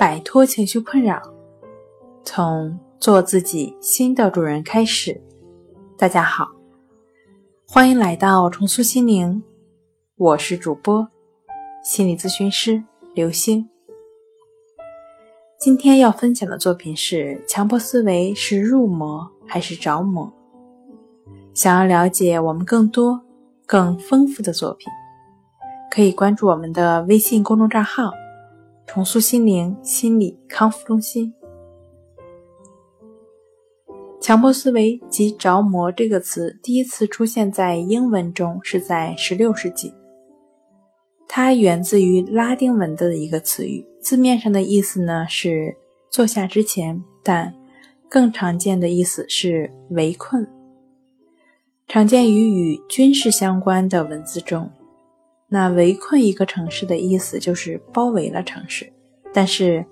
摆脱情绪困扰，从做自己新的主人开始。大家好，欢迎来到重塑心灵，我是主播心理咨询师刘星。今天要分享的作品是：强迫思维是入魔还是着魔？想要了解我们更多、更丰富的作品。可以关注我们的微信公众账号“重塑心灵心理康复中心”。强迫思维及着魔这个词第一次出现在英文中是在16世纪，它源自于拉丁文的一个词语，字面上的意思呢是坐下之前，但更常见的意思是围困，常见于与军事相关的文字中。那围困一个城市的意思就是包围了城市，但是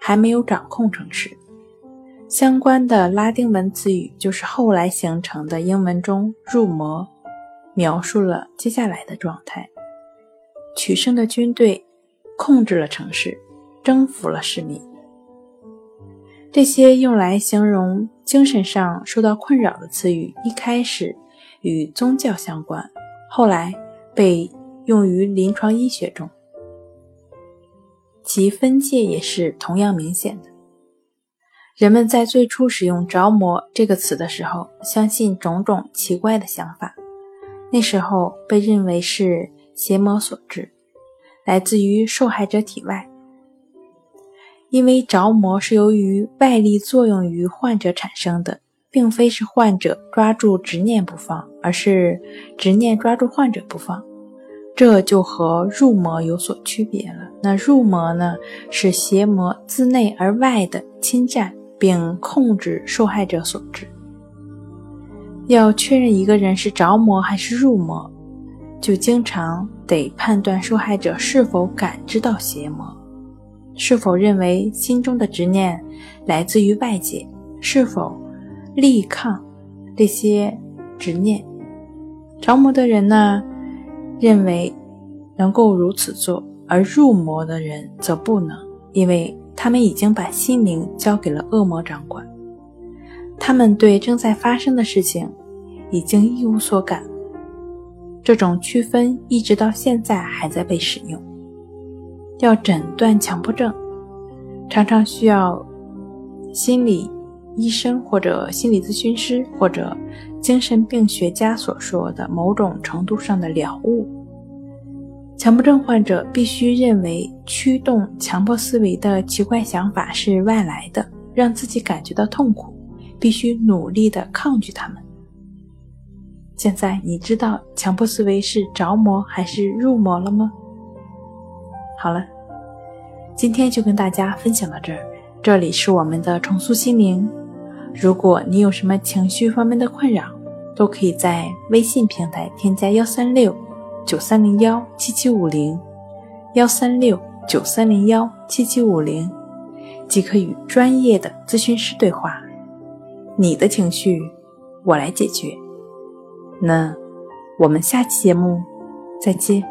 还没有掌控城市。相关的拉丁文词语就是后来形成的英文中“入魔”，描述了接下来的状态：取胜的军队控制了城市，征服了市民。这些用来形容精神上受到困扰的词语，一开始与宗教相关，后来被。用于临床医学中，其分界也是同样明显的。人们在最初使用“着魔”这个词的时候，相信种种奇怪的想法，那时候被认为是邪魔所致，来自于受害者体外。因为着魔是由于外力作用于患者产生的，并非是患者抓住执念不放，而是执念抓住患者不放。这就和入魔有所区别了。那入魔呢，是邪魔自内而外的侵占并控制受害者所致。要确认一个人是着魔还是入魔，就经常得判断受害者是否感知到邪魔，是否认为心中的执念来自于外界，是否力抗这些执念。着魔的人呢？认为能够如此做，而入魔的人则不能，因为他们已经把心灵交给了恶魔掌管。他们对正在发生的事情已经一无所感。这种区分一直到现在还在被使用。要诊断强迫症，常常需要心理医生或者心理咨询师或者。精神病学家所说的某种程度上的了悟，强迫症患者必须认为驱动强迫思维的奇怪想法是外来的，让自己感觉到痛苦，必须努力的抗拒他们。现在你知道强迫思维是着魔还是入魔了吗？好了，今天就跟大家分享到这儿。这里是我们的重塑心灵。如果你有什么情绪方面的困扰，都可以在微信平台添加幺三六九三零幺七七五零，幺三六九三零幺七七五零，即可与专业的咨询师对话。你的情绪，我来解决。那我们下期节目再见。